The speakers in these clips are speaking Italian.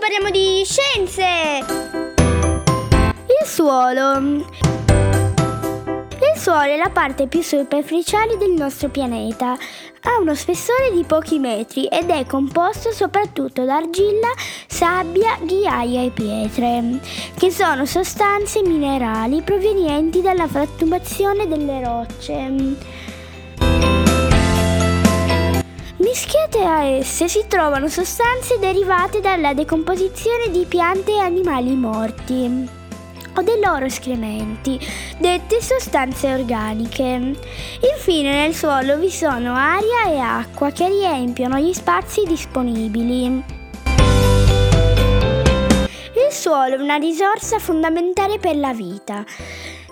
parliamo di scienze! Il suolo. Il suolo è la parte più superficiale del nostro pianeta. Ha uno spessore di pochi metri ed è composto soprattutto da argilla, sabbia, ghiaia e pietre, che sono sostanze minerali provenienti dalla frantumazione delle rocce. Mischiate a esse si trovano sostanze derivate dalla decomposizione di piante e animali morti o dei loro escrementi, dette sostanze organiche. Infine nel suolo vi sono aria e acqua che riempiono gli spazi disponibili. Il suolo è una risorsa fondamentale per la vita.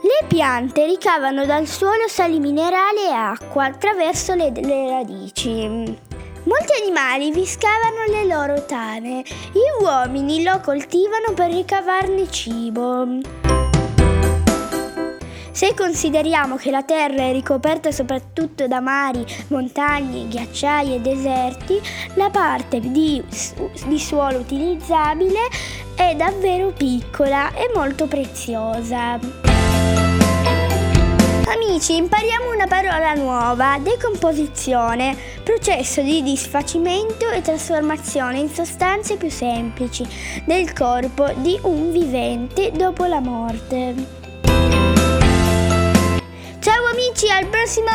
Le piante ricavano dal suolo sali minerali e acqua attraverso le, le radici. Molti animali vi scavano le loro tane, gli uomini lo coltivano per ricavarne cibo. Se consideriamo che la Terra è ricoperta soprattutto da mari, montagne, ghiacciai e deserti, la parte di, di suolo utilizzabile è davvero piccola e molto preziosa. Amici, impariamo una parola nuova, decomposizione, processo di disfacimento e trasformazione in sostanze più semplici del corpo di un vivente dopo la morte. Ciao amici, al prossimo